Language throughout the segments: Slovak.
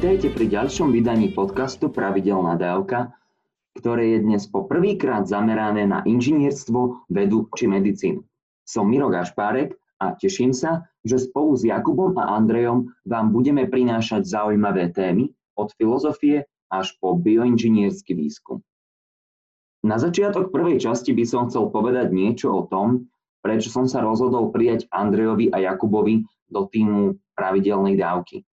Vitajte pri ďalšom vydaní podcastu Pravidelná dávka, ktoré je dnes po prvýkrát zamerané na inžinierstvo, vedu či medicínu. Som Miro Gašpárek a teším sa, že spolu s Jakubom a Andrejom vám budeme prinášať zaujímavé témy od filozofie až po bioinžiniersky výskum. Na začiatok prvej časti by som chcel povedať niečo o tom, prečo som sa rozhodol prijať Andrejovi a Jakubovi do týmu pravidelnej dávky.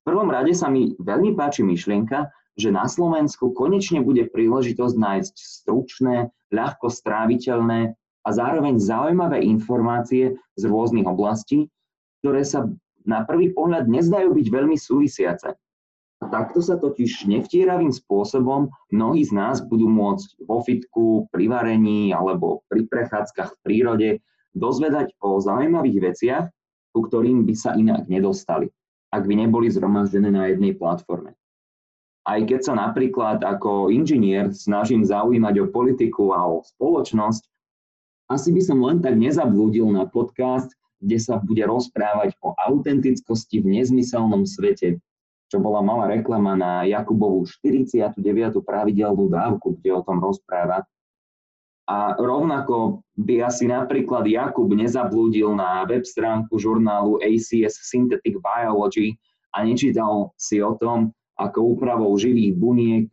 V prvom rade sa mi veľmi páči myšlienka, že na Slovensku konečne bude príležitosť nájsť stručné, ľahko stráviteľné a zároveň zaujímavé informácie z rôznych oblastí, ktoré sa na prvý pohľad nezdajú byť veľmi súvisiace. A takto sa totiž nevtieravým spôsobom mnohí z nás budú môcť vo fitku, pri varení alebo pri prechádzkach v prírode dozvedať o zaujímavých veciach, ku ktorým by sa inak nedostali ak by neboli zhromaždené na jednej platforme. Aj keď sa napríklad ako inžinier snažím zaujímať o politiku a o spoločnosť, asi by som len tak nezablúdil na podcast, kde sa bude rozprávať o autentickosti v nezmyselnom svete, čo bola malá reklama na Jakubovú 49. pravidelnú dávku, kde o tom rozpráva. A rovnako by asi napríklad Jakub nezablúdil na web stránku žurnálu ACS Synthetic Biology a nečítal si o tom, ako úpravou živých buniek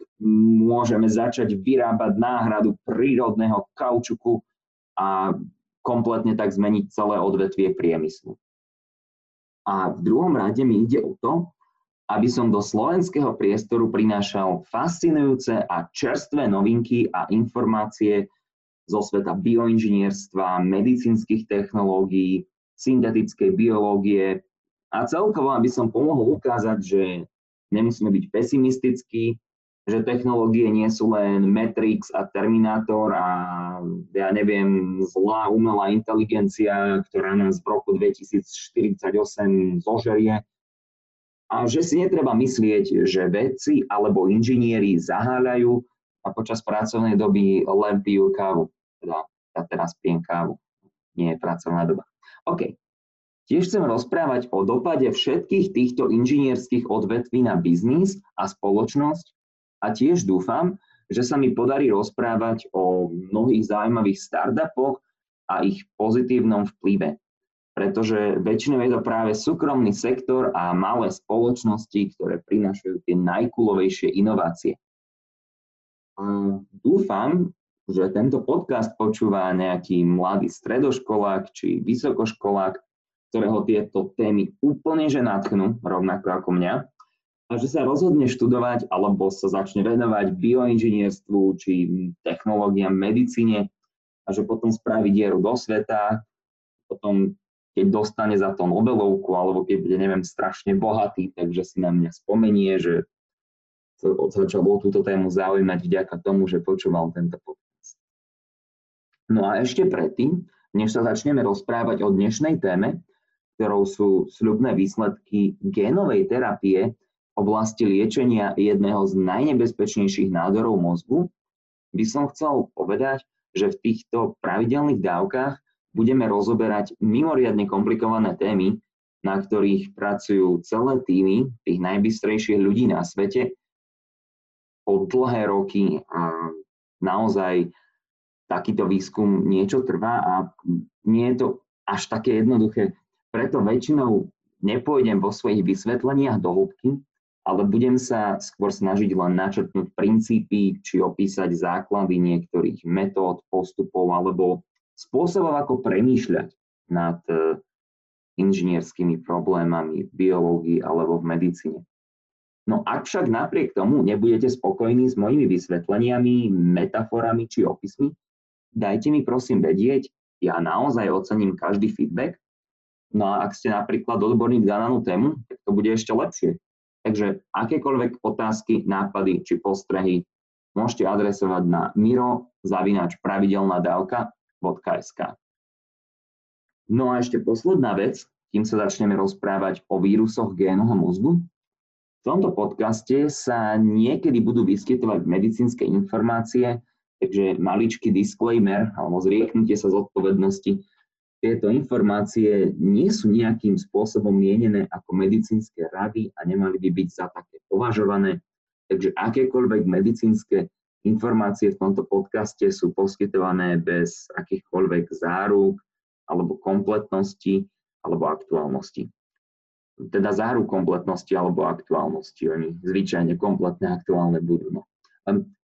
môžeme začať vyrábať náhradu prírodného kaučuku a kompletne tak zmeniť celé odvetvie priemyslu. A v druhom rade mi ide o to, aby som do slovenského priestoru prinášal fascinujúce a čerstvé novinky a informácie zo sveta bioinžinierstva, medicínskych technológií, syntetickej biológie a celkovo, aby som pomohol ukázať, že nemusíme byť pesimistickí, že technológie nie sú len Matrix a Terminator a ja neviem, zlá umelá inteligencia, ktorá nás v roku 2048 zožerie. A že si netreba myslieť, že vedci alebo inžinieri zaháľajú a počas pracovnej doby len pijú kávu teda ja teraz kávu, nie je pracovná doba. OK. Tiež chcem rozprávať o dopade všetkých týchto inžinierských odvetví na biznis a spoločnosť a tiež dúfam, že sa mi podarí rozprávať o mnohých zaujímavých startupoch a ich pozitívnom vplyve. Pretože väčšinou je to práve súkromný sektor a malé spoločnosti, ktoré prinášajú tie najkulovejšie inovácie. Dúfam, že tento podcast počúva nejaký mladý stredoškolák či vysokoškolák, ktorého tieto témy úplne že nadchnú, rovnako ako mňa, a že sa rozhodne študovať alebo sa začne venovať bioinžinierstvu či technológiám medicíne a že potom spraví dieru do sveta, potom keď dostane za to Nobelovku alebo keď bude, neviem, strašne bohatý, takže si na mňa spomenie, že sa začal o túto tému zaujímať vďaka tomu, že počúval tento podcast. No a ešte predtým, než sa začneme rozprávať o dnešnej téme, ktorou sú sľubné výsledky génovej terapie v oblasti liečenia jedného z najnebezpečnejších nádorov mozgu, by som chcel povedať, že v týchto pravidelných dávkach budeme rozoberať mimoriadne komplikované témy, na ktorých pracujú celé týmy tých najbystrejších ľudí na svete po dlhé roky a naozaj takýto výskum niečo trvá a nie je to až také jednoduché. Preto väčšinou nepôjdem vo svojich vysvetleniach do hĺbky, ale budem sa skôr snažiť len načrtnúť princípy či opísať základy niektorých metód, postupov alebo spôsobov, ako premýšľať nad e, inžinierskými problémami v biológii alebo v medicíne. No ak však napriek tomu nebudete spokojní s mojimi vysvetleniami, metaforami či opismi, dajte mi prosím vedieť, ja naozaj ocením každý feedback. No a ak ste napríklad odborník na danú tému, tak to bude ešte lepšie. Takže akékoľvek otázky, nápady či postrehy môžete adresovať na miro zavinač pravidelná dávka.sk. No a ešte posledná vec, kým sa začneme rozprávať o vírusoch génoho mozgu. V tomto podcaste sa niekedy budú vyskytovať medicínske informácie, Takže maličký disclaimer alebo zrieknutie sa zodpovednosti. Tie tieto informácie nie sú nejakým spôsobom mienené ako medicínske rady a nemali by byť za také považované. Takže akékoľvek medicínske informácie v tomto podcaste sú poskytované bez akýchkoľvek záruk alebo kompletnosti alebo aktuálnosti. Teda záruk kompletnosti alebo aktuálnosti. Oni zvyčajne kompletné aktuálne budú. No.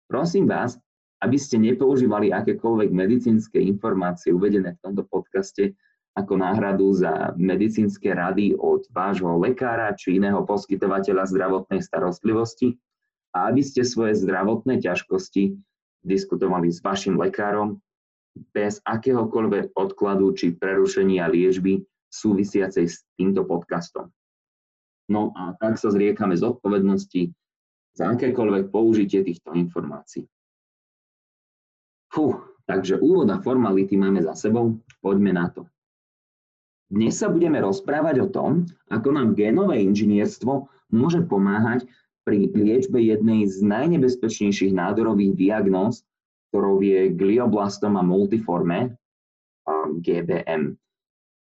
Prosím vás, aby ste nepoužívali akékoľvek medicínske informácie uvedené v tomto podcaste ako náhradu za medicínske rady od vášho lekára či iného poskytovateľa zdravotnej starostlivosti a aby ste svoje zdravotné ťažkosti diskutovali s vašim lekárom bez akéhokoľvek odkladu či prerušenia liečby súvisiacej s týmto podcastom. No a tak sa zriekame zodpovednosti za akékoľvek použitie týchto informácií. Fú, takže úvod a formality máme za sebou, poďme na to. Dnes sa budeme rozprávať o tom, ako nám génové inžinierstvo môže pomáhať pri liečbe jednej z najnebezpečnejších nádorových diagnóz, ktorou je glioblastoma multiforme, GBM.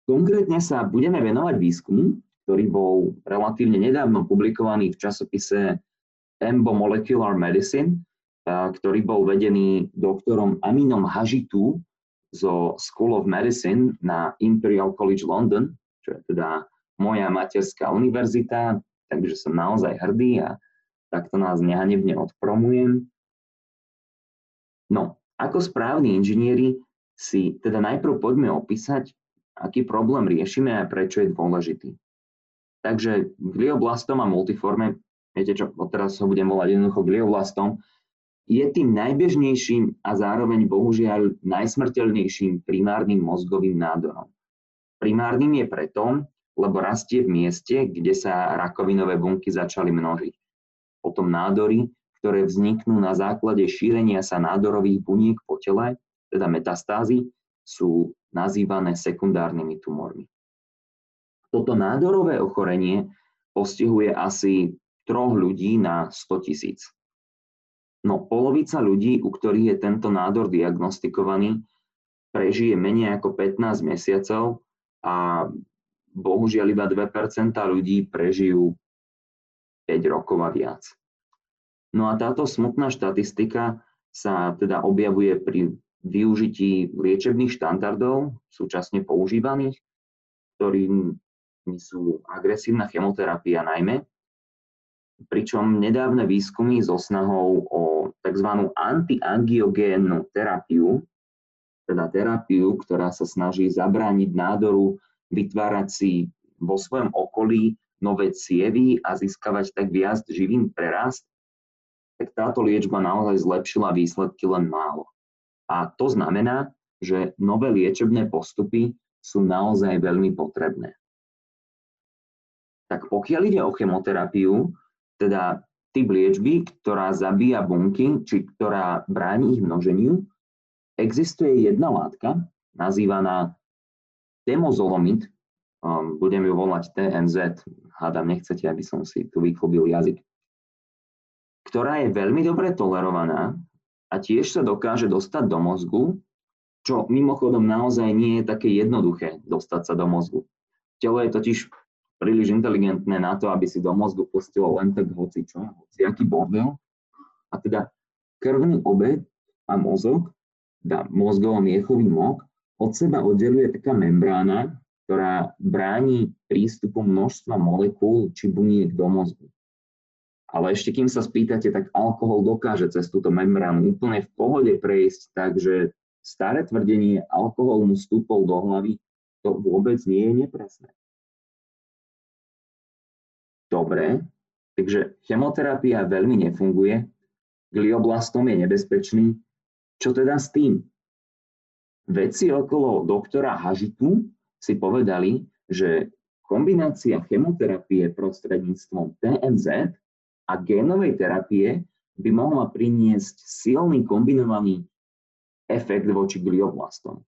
Konkrétne sa budeme venovať výskumu, ktorý bol relatívne nedávno publikovaný v časopise Embo Molecular Medicine ktorý bol vedený doktorom Aminom Hažitu zo School of Medicine na Imperial College London, čo je teda moja materská univerzita, takže som naozaj hrdý a takto nás nehanebne odpromujem. No, ako správni inžinieri si teda najprv poďme opísať, aký problém riešime a prečo je dôležitý. Takže glioblastom a multiforme, viete čo, teraz ho budem volať jednoducho glioblastom, je tým najbežnejším a zároveň bohužiaľ najsmrteľnejším primárnym mozgovým nádorom. Primárnym je preto, lebo rastie v mieste, kde sa rakovinové bunky začali množiť. Potom nádory, ktoré vzniknú na základe šírenia sa nádorových buniek po tele, teda metastázy, sú nazývané sekundárnymi tumormi. Toto nádorové ochorenie postihuje asi troch ľudí na 100 tisíc. No polovica ľudí, u ktorých je tento nádor diagnostikovaný, prežije menej ako 15 mesiacov a bohužiaľ iba 2% ľudí prežijú 5 rokov a viac. No a táto smutná štatistika sa teda objavuje pri využití liečebných štandardov súčasne používaných, ktorými sú agresívna chemoterapia najmä, pričom nedávne výskumy so snahou o tzv. antiangiogénnu terapiu, teda terapiu, ktorá sa snaží zabrániť nádoru, vytvárať si vo svojom okolí nové cievy a získavať tak viac živým prerast, tak táto liečba naozaj zlepšila výsledky len málo. A to znamená, že nové liečebné postupy sú naozaj veľmi potrebné. Tak pokiaľ ide o chemoterapiu, teda typ liečby, ktorá zabíja bunky, či ktorá bráni ich množeniu, existuje jedna látka, nazývaná temozolomid, um, budem ju volať TMZ, hádam, nechcete, aby som si tu vyklobil jazyk, ktorá je veľmi dobre tolerovaná a tiež sa dokáže dostať do mozgu, čo mimochodom naozaj nie je také jednoduché dostať sa do mozgu. Telo je totiž príliš inteligentné na to, aby si do mozgu pustilo len tak hoci čo, hoci aký bordel. A teda krvný obed a mozog, teda mozgovo-miechový mok, od seba oddeluje taká membrána, ktorá bráni prístupu množstva molekúl či buniek do mozgu. Ale ešte kým sa spýtate, tak alkohol dokáže cez túto membránu úplne v pohode prejsť, takže staré tvrdenie, alkohol mu vstúpol do hlavy, to vôbec nie je nepresné. Dobre, takže chemoterapia veľmi nefunguje, glioblastom je nebezpečný. Čo teda s tým? Vedci okolo doktora Hažitu si povedali, že kombinácia chemoterapie prostredníctvom TMZ a génovej terapie by mohla priniesť silný kombinovaný efekt voči glioblastom.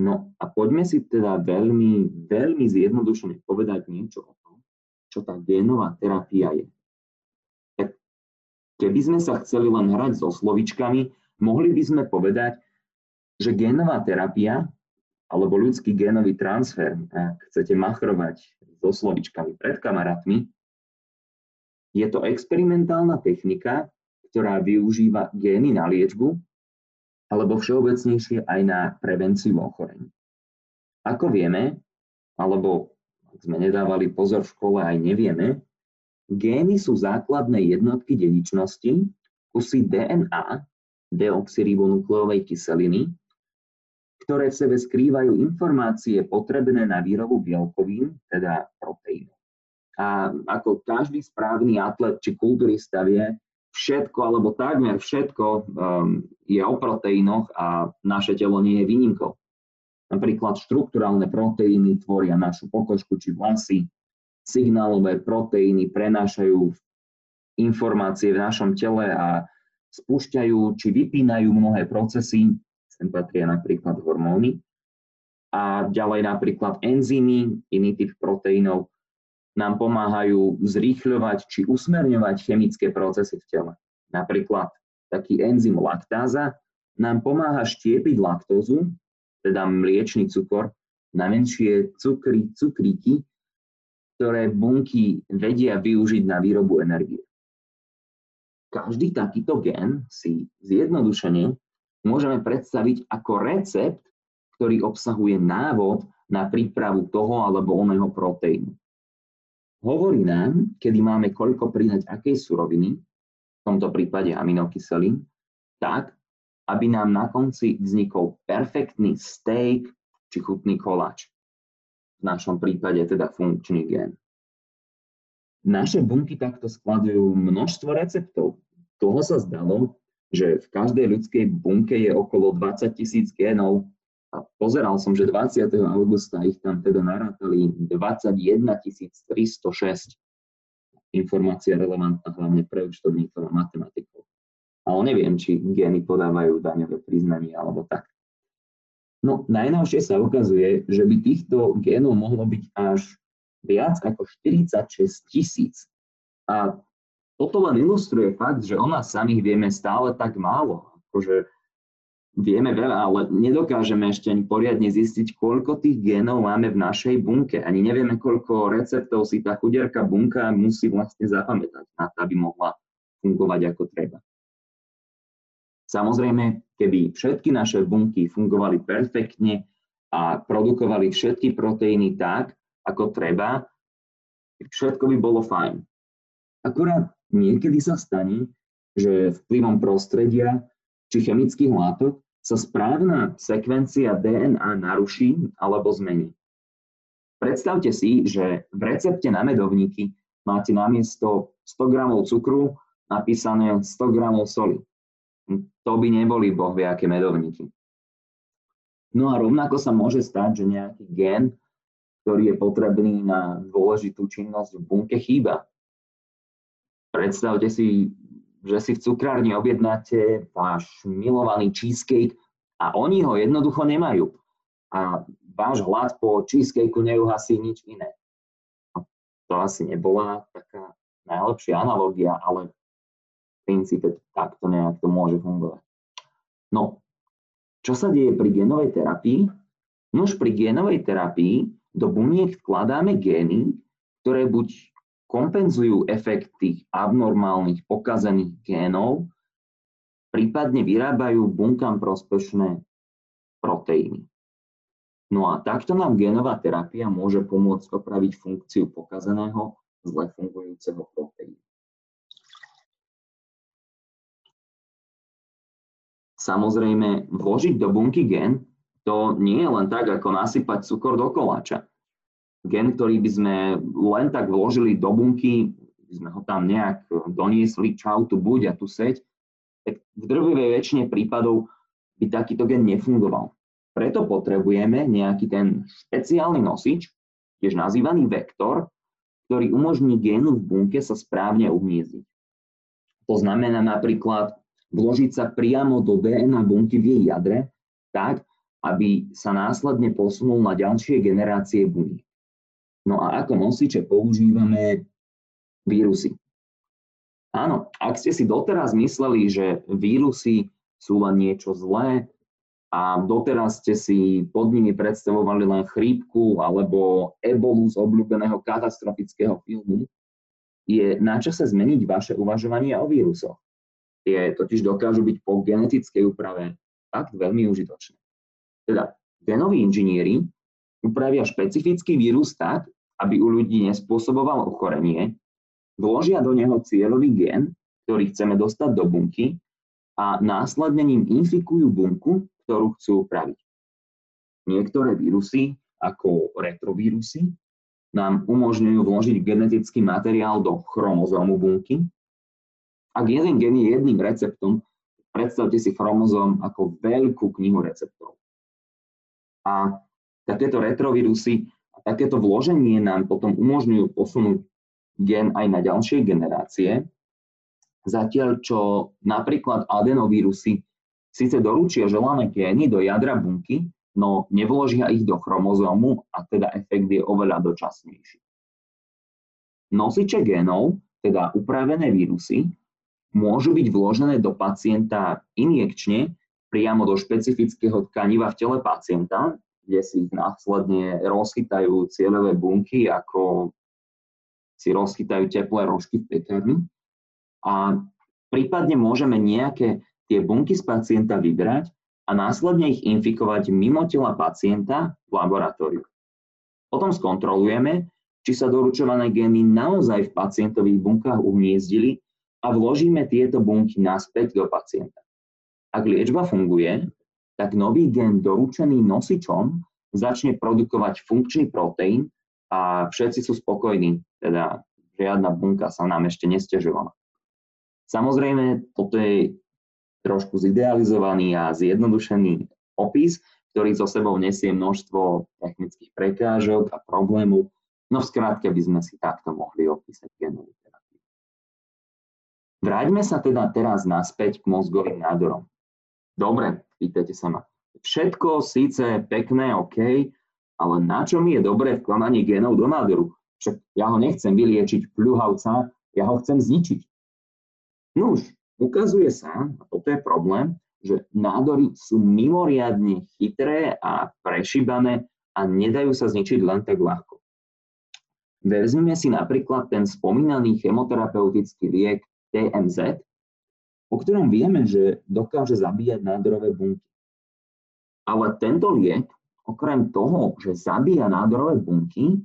No a poďme si teda veľmi, veľmi zjednodušene povedať niečo o čo tá génová terapia je. Tak keby sme sa chceli len hrať so slovičkami, mohli by sme povedať, že génová terapia alebo ľudský génový transfer, ak chcete machrovať so slovičkami pred kamarátmi, je to experimentálna technika, ktorá využíva gény na liečbu alebo všeobecnejšie aj na prevenciu ochorení. Ako vieme, alebo sme nedávali pozor v škole, aj nevieme, gény sú základné jednotky dedičnosti, kusy DNA, deoxyribonukleovej kyseliny, ktoré v sebe skrývajú informácie potrebné na výrobu bielkovín, teda proteínov. A ako každý správny atlet či kulturista vie, všetko alebo takmer všetko um, je o proteínoch a naše telo nie je výnimkou. Napríklad štruktúralne proteíny tvoria našu pokožku či vlasy, signálové proteíny prenášajú informácie v našom tele a spúšťajú či vypínajú mnohé procesy, sem patria napríklad hormóny, a ďalej napríklad enzymy, iný typ proteínov, nám pomáhajú zrýchľovať či usmerňovať chemické procesy v tele. Napríklad taký enzym laktáza nám pomáha štiepiť laktózu, teda mliečný cukor, na menšie cukry, cukríky, ktoré bunky vedia využiť na výrobu energie. Každý takýto gen si zjednodušene môžeme predstaviť ako recept, ktorý obsahuje návod na prípravu toho alebo oného proteínu. Hovorí nám, kedy máme koľko pridať akej suroviny, v tomto prípade aminokyselín, tak, aby nám na konci vznikol perfektný steak či chutný koláč. V našom prípade teda funkčný gen. Naše bunky takto skladujú množstvo receptov. Toho sa zdalo, že v každej ľudskej bunke je okolo 20 tisíc génov a pozeral som, že 20. augusta ich tam teda narátali 21 306. Informácia relevantná hlavne pre účtovníkov a matematikov. Ale neviem, či gény podávajú daňové priznanie alebo tak. No, najnovšie sa ukazuje, že by týchto génov mohlo byť až viac ako 46 tisíc. A toto len ilustruje fakt, že o nás samých vieme stále tak málo. Akože vieme veľa, ale nedokážeme ešte ani poriadne zistiť, koľko tých génov máme v našej bunke. Ani nevieme, koľko receptov si tá chudierka bunka musí vlastne zapamätať na to, aby mohla fungovať ako treba. Samozrejme, keby všetky naše bunky fungovali perfektne a produkovali všetky proteíny tak, ako treba, všetko by bolo fajn. Akurát niekedy sa stane, že vplyvom prostredia či chemických látok sa správna sekvencia DNA naruší alebo zmení. Predstavte si, že v recepte na medovníky máte namiesto 100 g cukru napísané 100 g soli. To by neboli boh aké medovníky. No a rovnako sa môže stať, že nejaký gen, ktorý je potrebný na dôležitú činnosť v bunke, chýba. Predstavte si že si v cukrárni objednáte váš milovaný cheesecake a oni ho jednoducho nemajú. A váš hlad po cheesecakeu neuhasí nič iné. To asi nebola taká najlepšia analogia, ale princípe takto nejak to môže fungovať. No, čo sa deje pri genovej terapii? Nož pri genovej terapii do buniek vkladáme gény, ktoré buď kompenzujú efekt tých abnormálnych pokazených génov, prípadne vyrábajú bunkám prospešné proteíny. No a takto nám génová terapia môže pomôcť opraviť funkciu pokazeného, zle fungujúceho proteínu. Samozrejme, vložiť do bunky gen to nie je len tak, ako nasypať cukor do koláča gen, ktorý by sme len tak vložili do bunky, by sme ho tam nejak doniesli, čau, tu buď a tu seď, tak v drvivej väčšine prípadov by takýto gen nefungoval. Preto potrebujeme nejaký ten špeciálny nosič, tiež nazývaný vektor, ktorý umožní génu v bunke sa správne uhniezdiť. To znamená napríklad vložiť sa priamo do DNA bunky v jej jadre, tak, aby sa následne posunul na ďalšie generácie buniek. No a ako nosiče používame vírusy. Áno, ak ste si doteraz mysleli, že vírusy sú len niečo zlé a doteraz ste si pod nimi predstavovali len chrípku alebo ebolu z obľúbeného katastrofického filmu, je na čase zmeniť vaše uvažovanie o vírusoch. Tie totiž dokážu byť po genetickej úprave fakt veľmi užitočné. Teda genoví inžinieri upravia špecifický vírus tak, aby u ľudí nespôsoboval ochorenie, vložia do neho cieľový gen, ktorý chceme dostať do bunky a následne ním infikujú bunku, ktorú chcú upraviť. Niektoré vírusy, ako retrovírusy, nám umožňujú vložiť genetický materiál do chromozómu bunky. Ak jeden gen je jedným receptom, predstavte si chromozóm ako veľkú knihu receptov. A takéto retrovírusy a takéto vloženie nám potom umožňujú posunúť gen aj na ďalšie generácie, zatiaľ čo napríklad adenovírusy síce doručia želané gény do jadra bunky, no nevložia ich do chromozómu a teda efekt je oveľa dočasnejší. Nosiče génov, teda upravené vírusy, môžu byť vložené do pacienta injekčne priamo do špecifického tkaniva v tele pacienta, kde si následne rozchytajú cieľové bunky, ako si rozchytajú teplé rožky v pekárni. A prípadne môžeme nejaké tie bunky z pacienta vybrať a následne ich infikovať mimo tela pacienta v laboratóriu. Potom skontrolujeme, či sa doručované gény naozaj v pacientových bunkách uhniezdili a vložíme tieto bunky naspäť do pacienta. Ak liečba funguje, tak nový gen doručený nosičom začne produkovať funkčný proteín a všetci sú spokojní, teda žiadna bunka sa nám ešte nestežovala. Samozrejme, toto je trošku zidealizovaný a zjednodušený opis, ktorý so sebou nesie množstvo technických prekážok a problémov. No v skrátke by sme si takto mohli opísať terapiu. Vráťme sa teda teraz naspäť k mozgovým nádorom. Dobre, pýtate sa ma. Všetko síce pekné, OK, ale na čo mi je dobré vkladanie genov do nádoru? Však ja ho nechcem vyliečiť pľuhavca, ja ho chcem zničiť. Nuž, Ukazuje sa, a toto je problém, že nádory sú mimoriadne chytré a prešíbané a nedajú sa zničiť len tak ľahko. Vezmeme si napríklad ten spomínaný chemoterapeutický liek TMZ, o ktorom vieme, že dokáže zabíjať nádorové bunky. Ale tento liek, okrem toho, že zabíja nádorové bunky,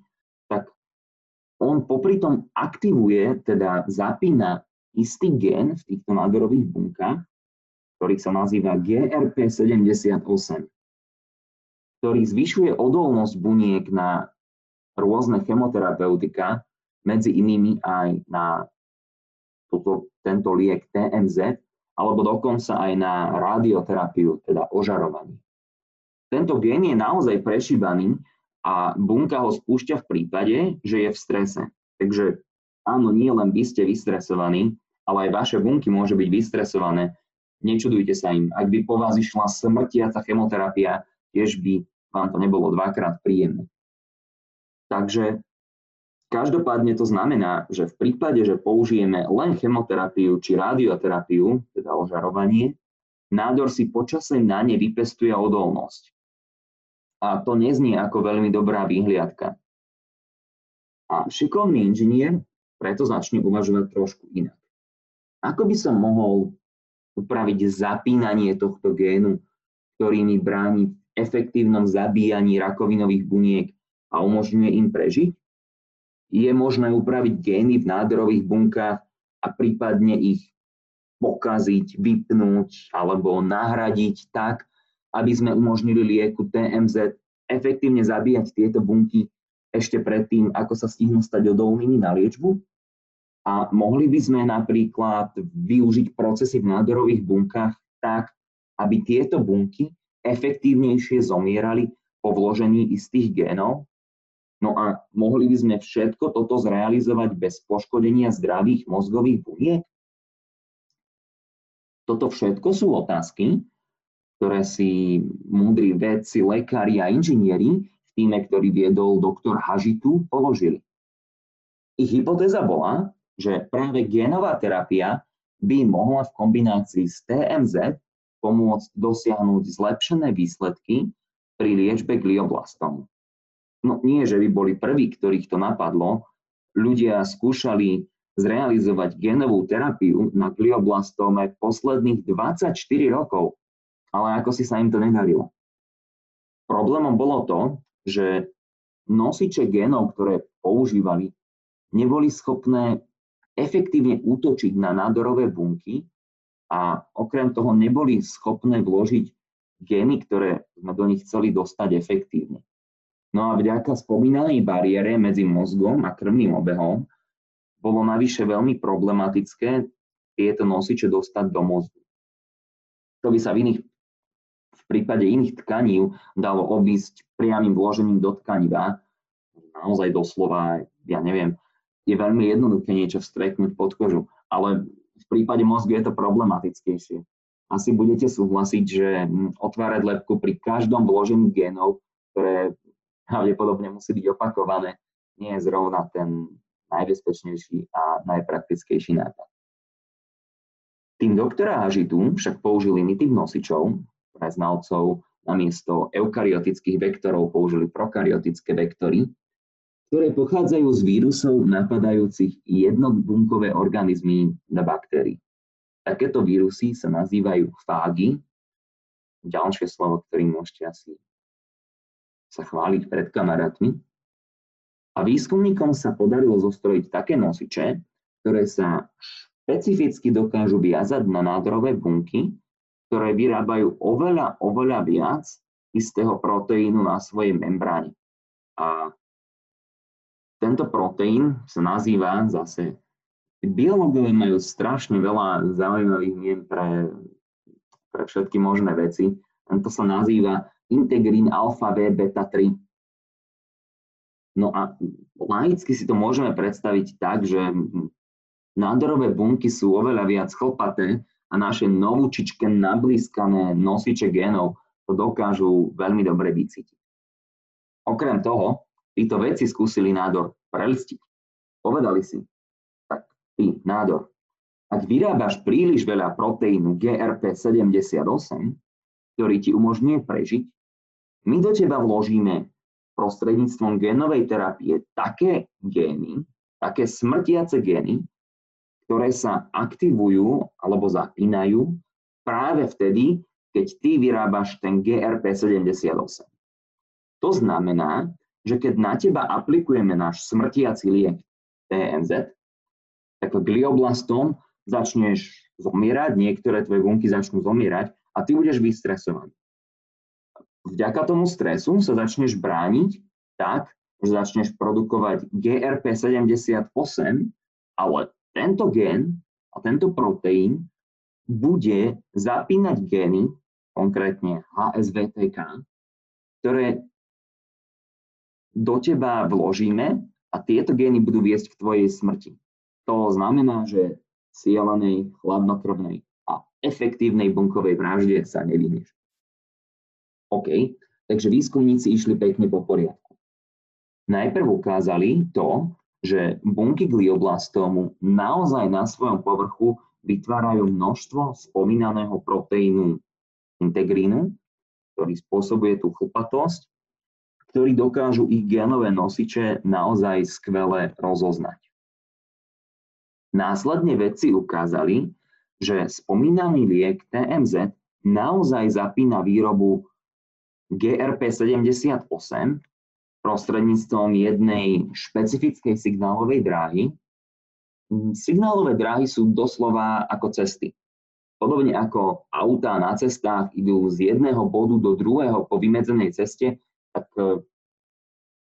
tak on popri tom aktivuje, teda zapína istý gen v týchto nádorových bunkách, ktorý sa nazýva GRP78, ktorý zvyšuje odolnosť buniek na rôzne chemoterapeutika, medzi inými aj na toto, tento liek TMZ, alebo dokonca aj na radioterapiu, teda ožarovanie. Tento gen je naozaj prešíbaný a bunka ho spúšťa v prípade, že je v strese. Takže áno, nie len vy ste vystresovaní, ale aj vaše bunky môžu byť vystresované. Nečudujte sa im. Ak by po vás išla smrtiaca chemoterapia, tiež by vám to nebolo dvakrát príjemné. Takže každopádne to znamená, že v prípade, že použijeme len chemoterapiu či radioterapiu, teda ožarovanie, nádor si počasem na ne vypestuje odolnosť. A to neznie ako veľmi dobrá výhliadka. A šikovný inžinier preto začne uvažovať trošku inak. Ako by som mohol upraviť zapínanie tohto génu, ktorý mi bráni v efektívnom zabíjaní rakovinových buniek a umožňuje im prežiť? Je možné upraviť gény v nádorových bunkách a prípadne ich pokaziť, vypnúť alebo nahradiť tak, aby sme umožnili lieku TMZ efektívne zabíjať tieto bunky ešte predtým, ako sa stihnú stať odolnými na liečbu? A mohli by sme napríklad využiť procesy v nádorových bunkách tak, aby tieto bunky efektívnejšie zomierali po vložení istých génov? No a mohli by sme všetko toto zrealizovať bez poškodenia zdravých mozgových buniek? Toto všetko sú otázky, ktoré si múdri vedci, lekári a inžinieri v týme, ktorý viedol doktor Hažitu, položili. Ich hypotéza bola, že práve genová terapia by mohla v kombinácii s TMZ pomôcť dosiahnuť zlepšené výsledky pri liečbe glioblastomu. No nie, že by boli prví, ktorých to napadlo. Ľudia skúšali zrealizovať genovú terapiu na glioblastome posledných 24 rokov, ale ako si sa im to nedarilo. Problémom bolo to, že nosiče genov, ktoré používali, neboli schopné efektívne útočiť na nádorové bunky a okrem toho neboli schopné vložiť gény, ktoré sme do nich chceli dostať efektívne. No a vďaka spomínanej bariére medzi mozgom a krvným obehom bolo navyše veľmi problematické tieto nosiče dostať do mozgu. To by sa v, iných, v prípade iných tkaní dalo obísť priamým vložením do tkaniva. Naozaj doslova, ja neviem, je veľmi jednoduché niečo vstreknúť pod kožu, ale v prípade mozgu je to problematickejšie. Asi budete súhlasiť, že hm, otvárať lepku pri každom vložení genov, ktoré pravdepodobne musí byť opakované, nie je zrovna ten najbezpečnejší a najpraktickejší nápad. Tým doktora Hažitu však použil iný typ nosičov pre znalcov namiesto eukaryotických vektorov použili prokaryotické vektory, ktoré pochádzajú z vírusov napadajúcich jednobunkové organizmy na baktérií. Takéto vírusy sa nazývajú fágy, ďalšie slovo, ktorým môžete asi sa chváliť pred kamarátmi. A výskumníkom sa podarilo zostrojiť také nosiče, ktoré sa špecificky dokážu viazať na nádorové bunky, ktoré vyrábajú oveľa, oveľa viac istého proteínu na svojej membráne. A tento proteín sa nazýva zase, biológovia majú strašne veľa zaujímavých mien pre, pre všetky možné veci. Tento sa nazýva integrín alfa V beta 3. No a laicky si to môžeme predstaviť tak, že nádorové bunky sú oveľa viac chlpaté a naše novúčičke nablískané nosiče genov to dokážu veľmi dobre vycítiť. Okrem toho, títo veci skúsili nádor prelstiť. Povedali si, tak ty, nádor, ak vyrábaš príliš veľa proteínu GRP78, ktorý ti umožňuje prežiť, my do teba vložíme prostredníctvom génovej terapie také gény, také smrtiace gény, ktoré sa aktivujú alebo zapínajú práve vtedy, keď ty vyrábaš ten GRP78. To znamená, že keď na teba aplikujeme náš smrtiaci liek TMZ, tak glioblastom začneš zomierať, niektoré tvoje bunky začnú zomierať a ty budeš vystresovaný vďaka tomu stresu sa začneš brániť tak, že začneš produkovať GRP78, ale tento gen a tento proteín bude zapínať gény, konkrétne HSVTK, ktoré do teba vložíme a tieto gény budú viesť k tvojej smrti. To znamená, že cieľanej, chladnokrvnej a efektívnej bunkovej vražde sa nevyhneš. OK, takže výskumníci išli pekne po poriadku. Najprv ukázali to, že bunky glioblastómu naozaj na svojom povrchu vytvárajú množstvo spomínaného proteínu integrínu, ktorý spôsobuje tú chlpatosť, ktorí dokážu ich genové nosiče naozaj skvele rozoznať. Následne vedci ukázali, že spomínaný liek TMZ naozaj zapína výrobu GRP78 prostredníctvom jednej špecifickej signálovej dráhy. Signálové dráhy sú doslova ako cesty. Podobne ako autá na cestách idú z jedného bodu do druhého po vymedzenej ceste, tak e,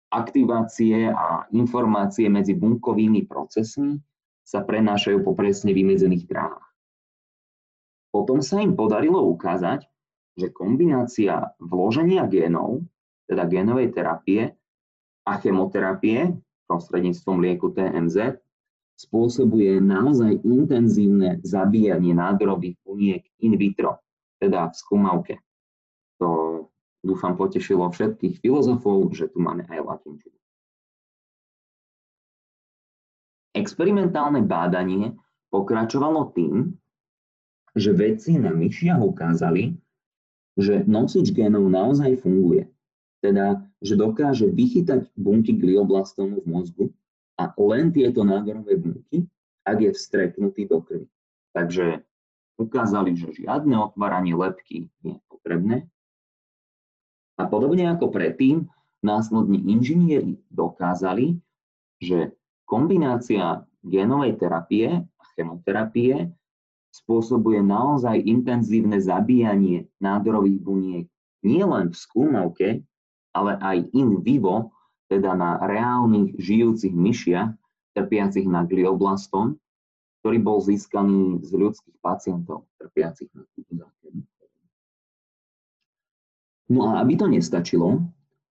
aktivácie a informácie medzi bunkovými procesmi sa prenášajú po presne vymedzených dráhach. Potom sa im podarilo ukázať, že kombinácia vloženia génov, teda génovej terapie a chemoterapie prostredníctvom lieku TMZ spôsobuje naozaj intenzívne zabíjanie nádorových buniek in vitro, teda v skúmavke. To dúfam potešilo všetkých filozofov, že tu máme aj latinčinu. Experimentálne bádanie pokračovalo tým, že vedci na myšiach ukázali, že nosič genov naozaj funguje. Teda, že dokáže vychytať bunky glioblastómu v mozgu a len tieto nádorové bunky, ak je vstreknutý do krvi. Takže ukázali, že žiadne otváranie lepky nie je potrebné. A podobne ako predtým, následne inžinieri dokázali, že kombinácia génovej terapie a chemoterapie spôsobuje naozaj intenzívne zabíjanie nádorových buniek. Nielen v skúmavke, ale aj in vivo, teda na reálnych žijúcich myšiach, trpiacich na glioblastom, ktorý bol získaný z ľudských pacientov trpiacich na túto No a aby to nestačilo,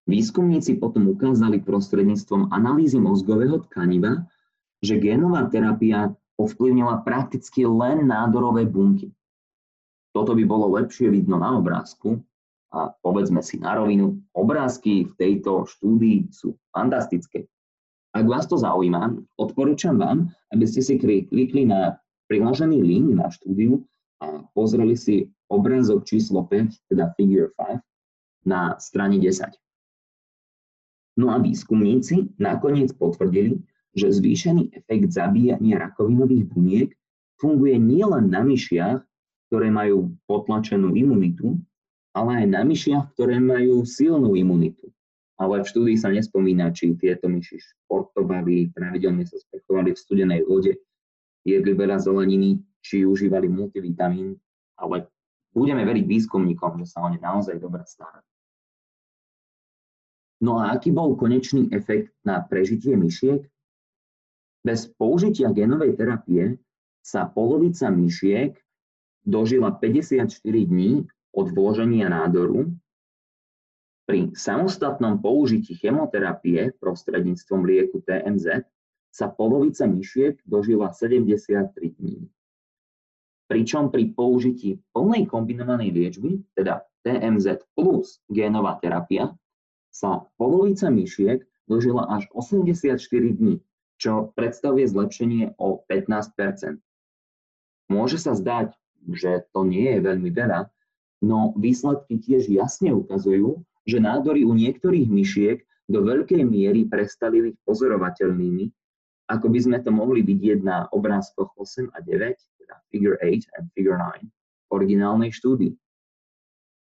výskumníci potom ukázali prostredníctvom analýzy mozgového tkaniva, že génová terapia ovplyvnila prakticky len nádorové bunky. Toto by bolo lepšie vidno na obrázku a povedzme si na rovinu, obrázky v tejto štúdii sú fantastické. Ak vás to zaujíma, odporúčam vám, aby ste si klikli na priložený link na štúdiu a pozreli si obrázok číslo 5, teda figure 5, na strane 10. No a výskumníci nakoniec potvrdili, že zvýšený efekt zabíjania rakovinových buniek funguje nielen na myšiach, ktoré majú potlačenú imunitu, ale aj na myšiach, ktoré majú silnú imunitu. Ale v štúdii sa nespomína, či tieto myši športovali, pravidelne sa spechovali v studenej vode, jedli veľa zeleniny, či užívali multivitamín, ale budeme veriť výskumníkom, že sa o ne naozaj dobre starajú. No a aký bol konečný efekt na prežitie myšiek? Bez použitia genovej terapie sa polovica myšiek dožila 54 dní od vloženia nádoru. Pri samostatnom použití chemoterapie prostredníctvom lieku TMZ sa polovica myšiek dožila 73 dní. Pričom pri použití plnej kombinovanej liečby, teda TMZ plus génová terapia, sa polovica myšiek dožila až 84 dní čo predstavuje zlepšenie o 15% Môže sa zdať, že to nie je veľmi veľa, no výsledky tiež jasne ukazujú, že nádory u niektorých myšiek do veľkej miery prestali byť pozorovateľnými, ako by sme to mohli vidieť na obrázkoch 8 a 9, teda Figure 8 and Figure 9, v originálnej štúdii.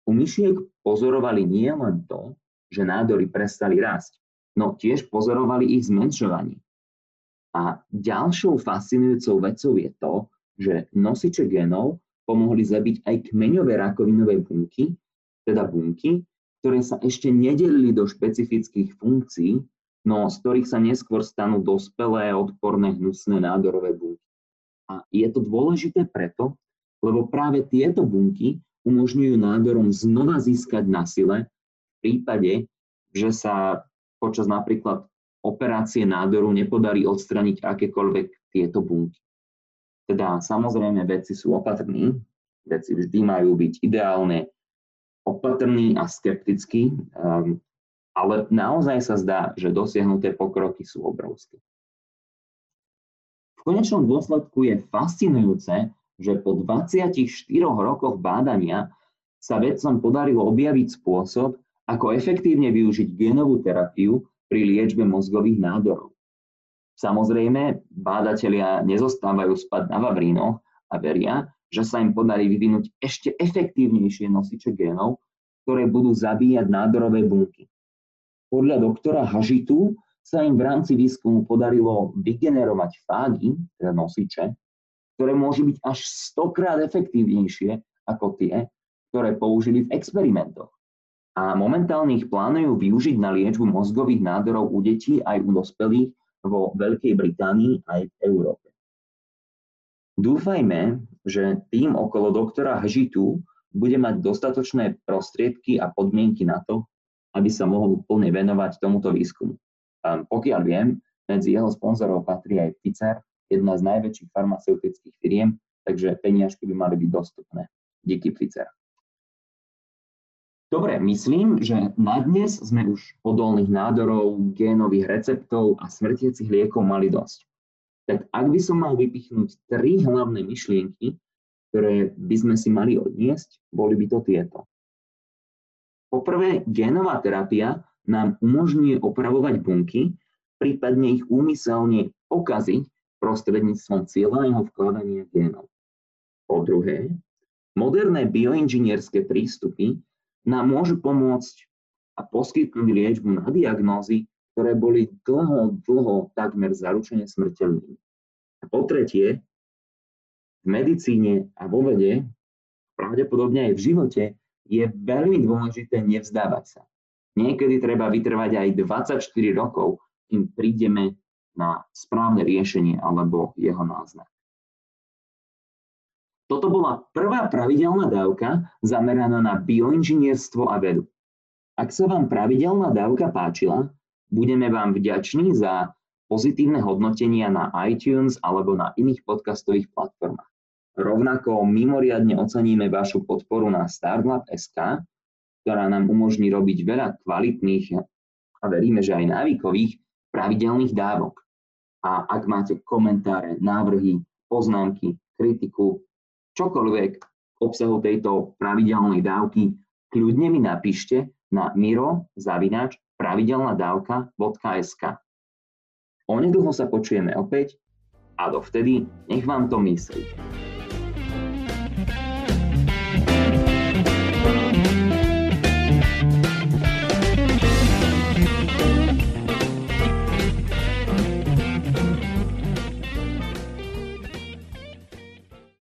U myšiek pozorovali nie len to, že nádory prestali rásť, no tiež pozorovali ich zmenšovanie. A ďalšou fascinujúcou vecou je to, že nosiče genov pomohli zabiť aj kmeňové rakovinové bunky, teda bunky, ktoré sa ešte nedelili do špecifických funkcií, no z ktorých sa neskôr stanú dospelé, odporné, hnusné nádorové bunky. A je to dôležité preto, lebo práve tieto bunky umožňujú nádorom znova získať na sile v prípade, že sa počas napríklad operácie nádoru nepodarí odstraniť akékoľvek tieto bunky. Teda samozrejme vedci sú opatrní, vedci vždy majú byť ideálne opatrní a skeptickí, um, ale naozaj sa zdá, že dosiahnuté pokroky sú obrovské. V konečnom dôsledku je fascinujúce, že po 24 rokoch bádania sa vedcom podarilo objaviť spôsob, ako efektívne využiť genovú terapiu pri liečbe mozgových nádorov. Samozrejme, bádatelia nezostávajú spať na vavrínoch a veria, že sa im podarí vyvinúť ešte efektívnejšie nosiče génov, ktoré budú zabíjať nádorové bunky. Podľa doktora Hažitu sa im v rámci výskumu podarilo vygenerovať fágy, teda nosiče, ktoré môžu byť až stokrát efektívnejšie ako tie, ktoré použili v experimentoch a momentálne ich plánujú využiť na liečbu mozgových nádorov u detí aj u dospelých vo Veľkej Británii aj v Európe. Dúfajme, že tým okolo doktora Hžitu bude mať dostatočné prostriedky a podmienky na to, aby sa mohol plne venovať tomuto výskumu. Pokiaľ viem, medzi jeho sponzorov patrí aj Pfizer, jedna z najväčších farmaceutických firiem, takže peniažky by mali byť dostupné. Díky Pfizer. Dobre, myslím, že na dnes sme už odolných nádorov, génových receptov a smrtiacich liekov mali dosť. Tak ak by som mal vypichnúť tri hlavné myšlienky, ktoré by sme si mali odniesť, boli by to tieto. Poprvé, génová terapia nám umožňuje opravovať bunky, prípadne ich úmyselne pokaziť prostredníctvom cieľaného vkladania génov. Po druhé, moderné bioinžinierské prístupy nám môžu pomôcť a poskytnúť liečbu na diagnózy, ktoré boli dlho, dlho takmer zaručene smrteľnými. A po tretie, v medicíne a vo vede, pravdepodobne aj v živote, je veľmi dôležité nevzdávať sa. Niekedy treba vytrvať aj 24 rokov, kým prídeme na správne riešenie alebo jeho náznak. Toto bola prvá pravidelná dávka zameraná na bioinžinierstvo a vedu. Ak sa vám pravidelná dávka páčila, budeme vám vďační za pozitívne hodnotenia na iTunes alebo na iných podcastových platformách. Rovnako mimoriadne oceníme vašu podporu na Startup.sk, ktorá nám umožní robiť veľa kvalitných a veríme, že aj návykových pravidelných dávok. A ak máte komentáre, návrhy, poznámky, kritiku, čokoľvek obsahu tejto pravidelnej dávky, kľudne mi napíšte na miro zavinač pravidelnadavka.sk. Onedlho sa počujeme opäť a dovtedy nech vám to myslí.